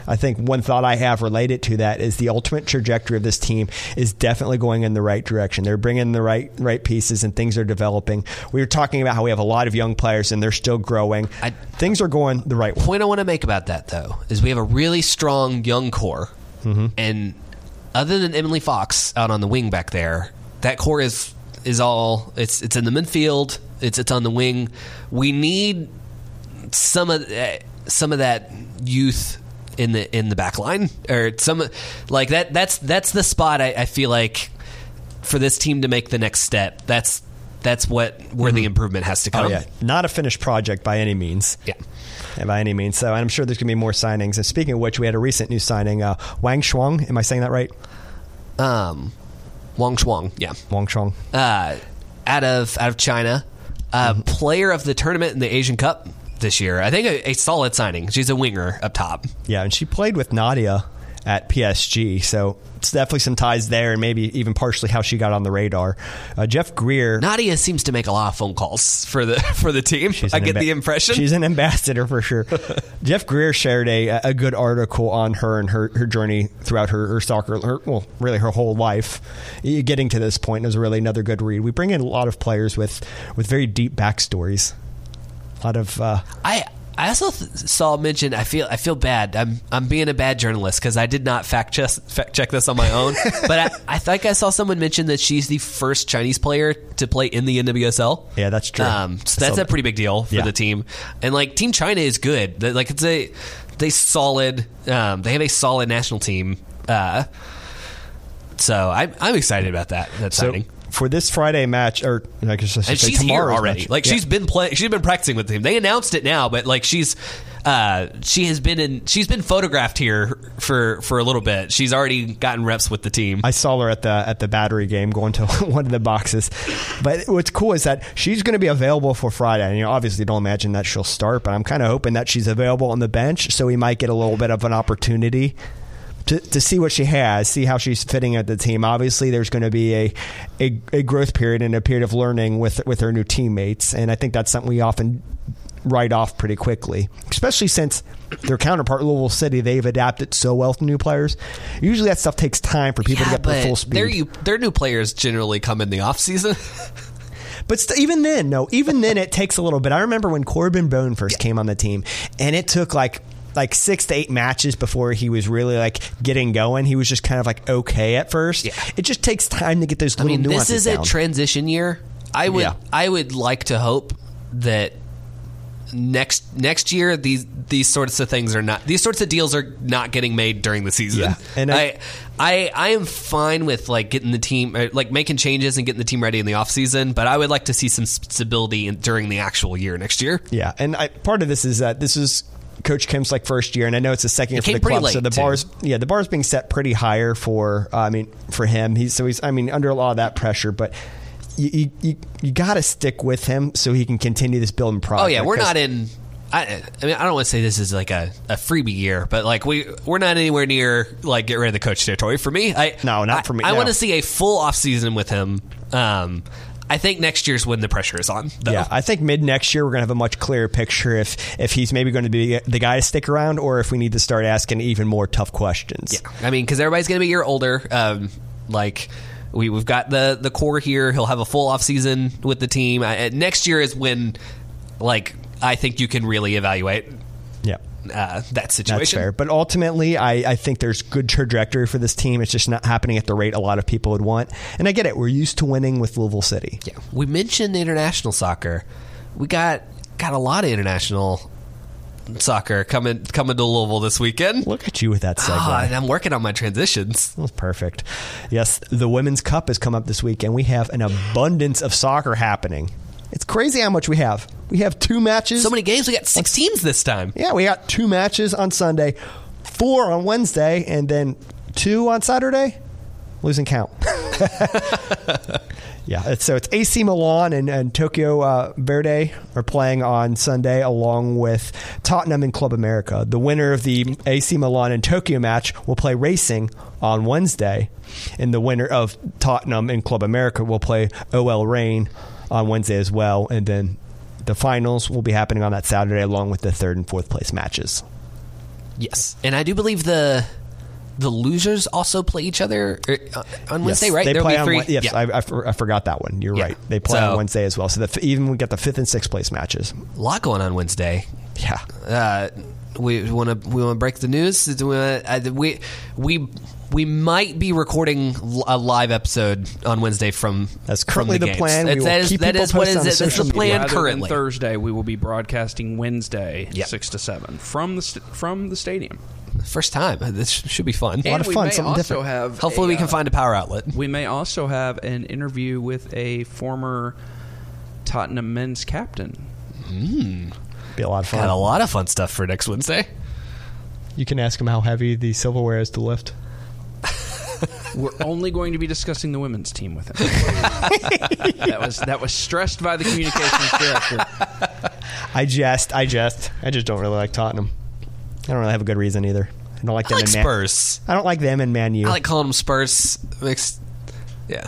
I think one thought I have related to that is the ultimate trajectory of this team is definitely going in the right direction. They're bringing the right right pieces, and things are developing. We were talking about how we have a lot of young players, and they're still growing. I- things are going the right way. point I want to make about that though is we have a really strong young core, Mm-hmm. and other than Emily Fox out on the wing back there, that core is is all it's it's in the midfield. It's it's on the wing. We need some of uh, some of that youth in the in the back line or some like that. That's that's the spot I, I feel like for this team to make the next step. That's that's what where the improvement has to come. Oh yeah, not a finished project by any means. Yeah. Yeah, by any means. So I'm sure there's going to be more signings. And speaking of which, we had a recent new signing, uh, Wang Shuang. Am I saying that right? Um, Wang Shuang, yeah. Wang Shuang. uh, out of out of China, uh, Mm-hmm. player of the tournament in the Asian Cup this year. I think a, a solid signing. She's a winger up top. Yeah, and she played with Nadia at PSG, so it's definitely some ties there, and maybe even partially how she got on the radar. Uh, Jeff Greer. Nadia seems to make a lot of phone calls for the for the team. I get amba- the impression. she's an ambassador for sure. Jeff Greer shared a a good article on her and her, her journey throughout her, her soccer, her, well, really her whole life, getting to this point. Was really another good read. We bring in a lot of players with with very deep backstories. A lot of uh, I I also th- saw mention. I feel I feel bad. I'm I'm being a bad journalist because I did not fact check fact check this on my own. but I, I think I saw someone mention that she's the first Chinese player to play in the NWSL. Yeah, that's true. Um, so that's So- a pretty big deal for Yeah. the team. And like Team China is good. Like it's a they solid. Um, they have a solid national team. Uh, so I'm I'm excited about that that so signing. For this Friday match, or I guess I should And say she's here already. match. Like Yeah. she's been playing. She's been practicing with the team. They announced it now, but like she's. Uh, she has been in. She's been photographed here for for a little bit. She's already gotten reps with the team. I saw her at the at the battery game going to one of the boxes. But what's cool is that she's going to be available for Friday. And, you know, obviously, don't imagine that she'll start, but I'm kind of hoping that she's available on the bench, so we might get a little bit of an opportunity. To, to see what she has, see how she's fitting at the team. Obviously, there's going to be a, a, a growth period and a period of learning with with her new teammates, and I think that's something we often write off pretty quickly, especially since their counterpart Louisville City they've adapted so well to new players. Usually, that stuff takes time for people to get to full speed. Their, you, their new players generally come in the off season. But st- even then, no, even then, it takes a little bit. I remember when Corben Bone first came on the team, and it took like like six to eight matches before he was really like getting going. He was just kind of like okay at first. Yeah. It just takes time to get those I little mean, this nuances is a transition year. I would Yeah. I would like to hope that next next year these these sorts of things are not these sorts of deals are not getting made during the season. Yeah. And I, I- I I am fine with like getting the team uh, like making changes and getting the team ready in the off season, but I would like to see some stability in, during the actual year next year. Yeah, and I, part of this is that this is Coach Kim's like first year, and I know it's the second year for the club, so the too. bars, yeah, the bar's being set pretty higher for, uh, I mean, for him. He's so he's, I mean, under a lot of that pressure, but. You, you, you, got to stick with him so he can continue this building project. Oh yeah, we're not in. I, I mean, I don't want to say this is like a, a freebie year, but like we we're not anywhere near like get rid of the coach territory for me. I No, not I- for me, I no. want to see a full off season with him. Um, I think next year's when the pressure is on. Though. Yeah, I think mid next year we're gonna have a much clearer picture if if he's maybe going to be the guy to stick around, or if we need to start asking even more tough questions. Yeah, I mean, because everybody's going to be a year older. Um, like we we've got the the core here. He'll have a full off season with the team. I, next year is when, like, I think you can really evaluate. Uh, that situation. That's fair. But ultimately, I, I think there's good trajectory for this team. It's just not happening at the rate a lot of people would want. And I get it. We're used to winning with Louisville City. Yeah, we mentioned international soccer. We got got a lot of international soccer coming coming to Louisville this weekend. Look at you with that segue. Ah, and I'm working on my transitions. That was perfect. Yes, the Women's Cup has come up this week, and we have an abundance of soccer happening. It's crazy how much we have. We have two matches. So many games. We got six teams this time. Yeah, we got two matches on Sunday, four on Wednesday, and then two on Saturday. Losing count. yeah, so it's AC Milan and, and Tokyo uh, Verdy are playing on Sunday along with Tottenham and Club America. The winner of the AC Milan and Tokyo match will play Racing on Wednesday, and the winner of Tottenham and Club America will play OL Reign on Wednesday as well, and then the finals will be happening on that Saturday along with the third and fourth place matches. Yes, and I do believe the the losers also play each other uh, on Wednesday, right? They There'll play on three- yes, yeah. I, I, for- I forgot that one. You're Yeah. right. They play So- on Wednesday as well. So the, even we got the fifth and sixth place matches. a lot going on Wednesday. Yeah. Uh, we want to we want to break the news. We, uh, we we we might be recording a live episode on Wednesday from That's from currently the games. plan. We That's- will that is keep is what posted on it. That's the plan Rather currently. than Thursday, we will be broadcasting Wednesday, Yep. six to seven from the st- from the stadium. First time. This should be fun. A lot and of fun, may something also different. have. Hopefully, a, we can uh, find a power outlet. We may also have an interview with a former Tottenham men's captain. Be a lot of Got a fun. lot of fun stuff for next Wednesday. You can ask him how heavy the silverware is to lift. We're only going to be discussing the women's team with him. that was that was stressed by the communications director. I jest. I jest. I just don't really like Tottenham. I don't really have a good reason either. I don't like I them like in Man- Spurs. I don't like them in Man U. I like calling them Spurs. Makes yeah.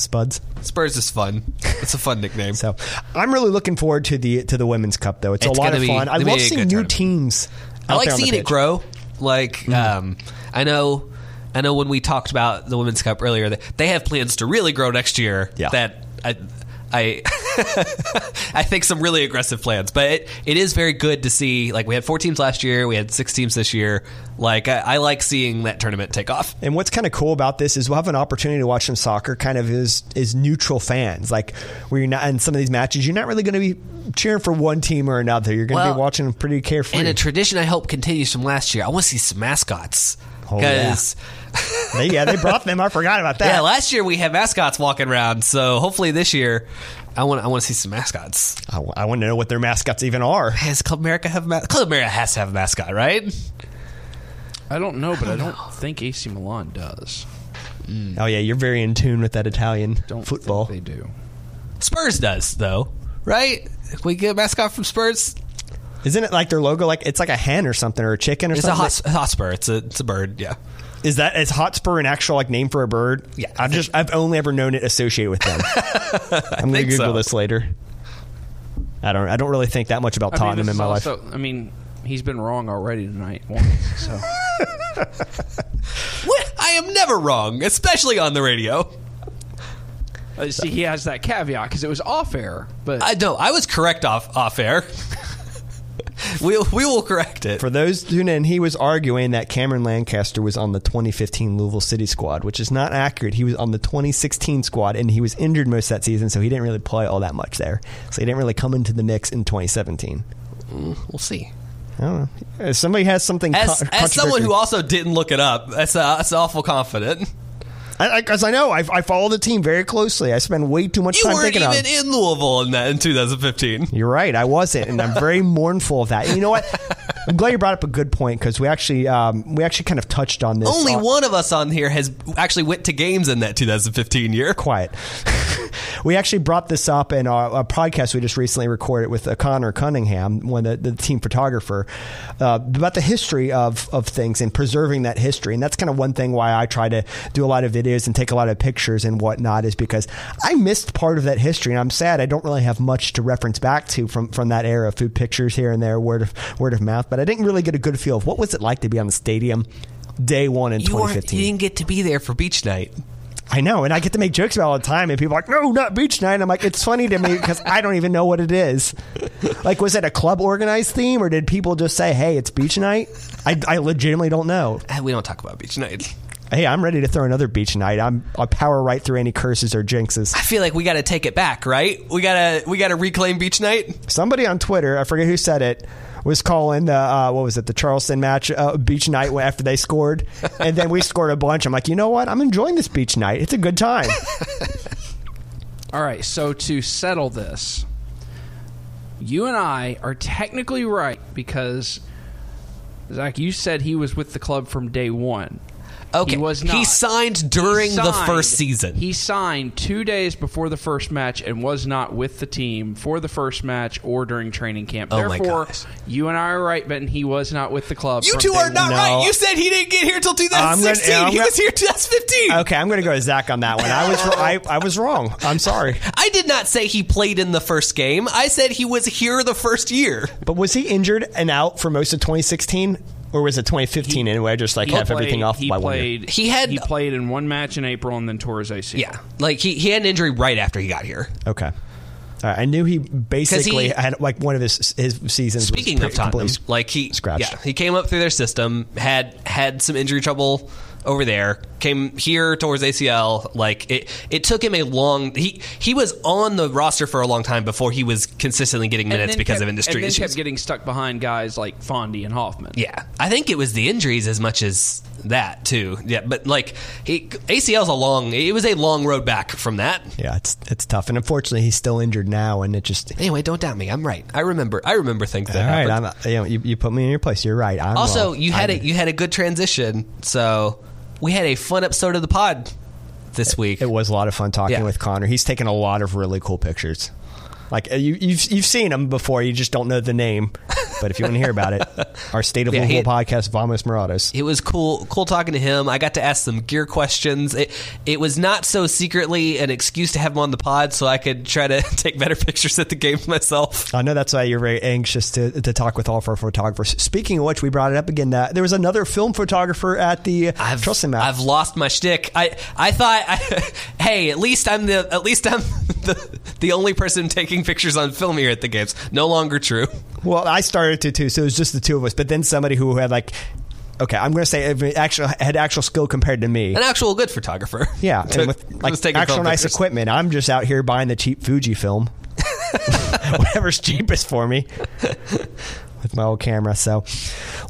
Spuds. Spurs is fun. It's a fun nickname. So I'm really looking forward to the to the women's cup though. It's, It's a lot gonna of be- fun. I be love a seeing good new tournament. teams. I out like there on the seeing it pitch. grow. Like Mm-hmm. um, I know, I know when we talked about the women's cup earlier, that they have plans to really grow next year. Yeah. That I. I I think some really aggressive plans, but it, it is very good to see. Like we had four teams last year, we had six teams this year. Like I, I like seeing that tournament take off. And what's kind of cool about this is we'll have an opportunity to watch some soccer kind of as, as neutral fans. Like where you're not in some of these matches, you're not really going to be cheering for one team or another. You're going to Well, be watching them pretty carefree. And a tradition I hope continues from last year. I want to see some mascots Oh, yeah. because They- yeah, they brought them. I forgot about that. yeah, last year we had mascots walking around. So hopefully this year, I want I want to see some mascots. I, w- I want to know what their mascots even are. Has Club America have ma- Club America has to have a mascot, right? I don't know, but I don't think AC Milan does. Oh yeah, you're very in tune with that Italian Don't football. think they do. Spurs does though, right? We get a mascot from Spurs. Isn't it like their logo? Like it's like a hen or something or a chicken or something? It's a something. hot, Hotspur. It's a it's a bird. Yeah. Is that is Hotspur an actual like name for a bird? Yeah, I I've just I've only ever known it associated with them. I'm gonna think Google so. this later. I don't I don't really think that much about I mean, Tottenham this in my is life. I mean, he's been wrong already tonight once. So What? I am never wrong, especially on the radio. Uh, see, he has that caveat because it was off air. But I know I was correct off off air. we'll we will correct it. For those who know, he was arguing that Cameron Lancaster was on the 2015 Louisville City squad, which is not accurate. He was on the 2016 squad, and he was injured most of that season, so he didn't really play all that much there. So he didn't really come into the mix in 2017. We'll see. I don't know. If somebody has something As, as someone who also didn't look it up, that's uh, that's awful confident. I, because I know I, I follow the team very closely. I spend way too much time thinking. You time weren't even in Louisville in that in 2015. You're right. I wasn't, and I'm very mournful of that. And you know what? I'm glad you brought up a good point because we actually um, we actually kind of touched on this. Only on- one of us on here has actually went to games in that 2015 year. quiet. we actually brought this up in our, a podcast we just recently recorded with uh, Connor Cunningham, one of the, the team photographer, uh, about the history of, of things and preserving that history. And that's kind of one thing why I try to do a lot of videos and take a lot of pictures and whatnot is because I missed part of that history. And I'm sad I don't really have much to reference back to from, from that era. Of food pictures here and there, word of, word of mouth. But I didn't really get a good feel of what was it like to be on the stadium day one in You, 2015. you didn't get to be there for beach night. I know, and I get to make jokes about it all the time, and people are like, "No, not beach night." And I'm like, it's funny to me because I don't even know what it is. Like, was it a club organized theme, or did people just say, "Hey, it's beach night"? I, I legitimately don't know. Eh, We don't talk about beach night. Hey, I'm ready to throw another beach night. I'm I'll power right through any curses or jinxes. I feel like we got to take it back, right? We gotta we gotta reclaim beach night. Somebody on Twitter, I forget who said it, was calling the uh, what was it, the Charleston match uh, beach night after they scored, and then we scored a bunch. I'm like, you know what? I'm enjoying this beach night. It's a good time. All right, so to settle this, you and I are technically right because Zach, you said he was with the club from day one. Okay, He was not. He signed during He the first season. He signed two days before the first match and was not with the team for the first match or during training camp. Oh my Therefore, gosh. you and I are right, Benton. He was not with the club. you two are not one. No. right. You said he didn't get here until 2016. Gonna- he I'm was here 2015. okay, I'm going to go with Zach on that one. I was I, I was wrong. I'm sorry, I did not say he played in the first game. I said he was here the first year. but was he injured and out for most of 2016, or was it 2015 anyway? Just like He have played- everything off He by one year. played. He had- he played in one match in April and then tore his ACL. Yeah, like he, he had an injury right after he got here. Okay. All right, I knew he basically he- had like one of his his seasons. Speaking was of Tottenham, completely like he, scratched. yeah, he came up through their system, had had some injury trouble over there, came here towards ACL. Like it, it took him a long. He he was on the roster for a long time before he was consistently getting minutes because kept- of industry and then issues. kept getting stuck behind guys like Fondy and Hoffman. Yeah, I think it was the injuries as much as that too. Yeah, but like he, ACL's a long. It was a long road back from that. Yeah, it's it's tough, and unfortunately, he's still injured now, and it just. Anyway, don't doubt me. I'm right. I remember. I remember things that All right, happened. I'm, you, know, you, you put me in your place. You're right. I'm also, wrong. you had I- a you had a good transition. So we had a fun episode of the pod this week. It was a lot of fun talking Yeah. with Connor. He's taken a lot of really cool pictures. Like uh, you, you've you've seen him before. You just don't know the name. But if you want to hear about it, our State of Yeah, he- podcast, Vamos Morados. It was cool, cool talking to him. I got to ask some gear questions. It, it was not so secretly an excuse to have him on the pod, so I could try to take better pictures at the games myself. I know that's why you're very anxious to, to talk with all of our photographers. Speaking of which, we brought it up again. That there was another film photographer at the I've Charleston match. I've lost my shtick. I I thought, I, hey, at least I'm the at least I'm the the only person taking pictures on film here at the games. No longer true. Well, I started to too, so it was just the two of us. But then somebody who had like, okay, I'm going to say if actual had actual skill compared to me. An actual good photographer. Yeah, Took- and with like actual nice pictures. equipment. I'm just out here buying the cheap Fuji film, whatever's cheapest for me, with my old camera. So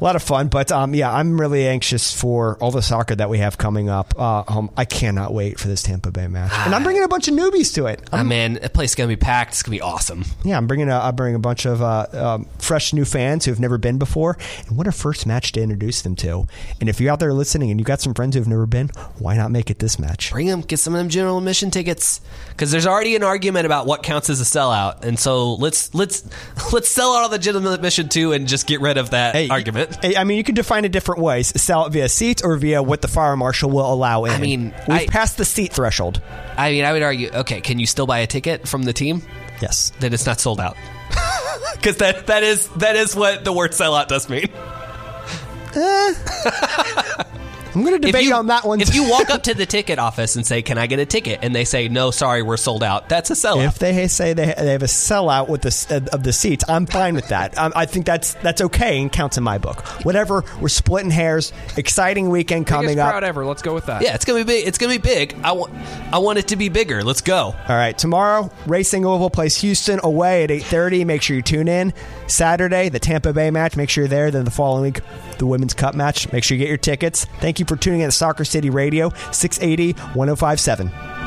a lot of fun. But um, yeah, I'm really anxious for all the soccer that we have coming up. Uh, um, I cannot wait for this Tampa Bay match, and I'm bringing a bunch of newbies to it. Ah, man, the place is gonna be packed. It's gonna be awesome. Yeah, I'm bringing a, I'm bringing a bunch of uh, um, fresh new fans who have never been before, and what a first match to introduce them to. And if you're out there listening and you've got some friends who have never been, why not make it this match? Bring them, get some of them general admission tickets, because there's already an argument about what counts as a sellout, and so let's let's let's sell out all the general admission too, and just get rid of that Hey, argument. hey, I mean, you can define it different ways: sell it via seats or via what the fire marshal will allow in. I mean, we've I- passed the seat threshold. I mean, I would argue, okay, can you still buy a ticket from the team? Yes. Then it's not sold out. Because that that is that is what the word sellout does mean. Eh. I'm going to debate you, on that one. if you walk up to the ticket office and say, "Can I get a ticket?" and they say, "No, sorry, we're sold out," that's a sellout. if they say they, they have a sellout with the uh, of the seats, I'm fine with that. Um, I think that's that's okay and counts in my book. Whatever, we're splitting hairs. Exciting weekend Biggest coming crowd up. ever. Let's go with that. yeah, it's gonna be big. It's gonna be big. I want I want it to be bigger. Let's go. All right, tomorrow Racing Oval plays Houston away at 8:30. Make sure you tune in. Saturday, the Tampa Bay match. Make sure you're there. Then the following week, the Women's Cup match. Make sure you get your tickets. Thank you for tuning in to Soccer City Radio 680 1057.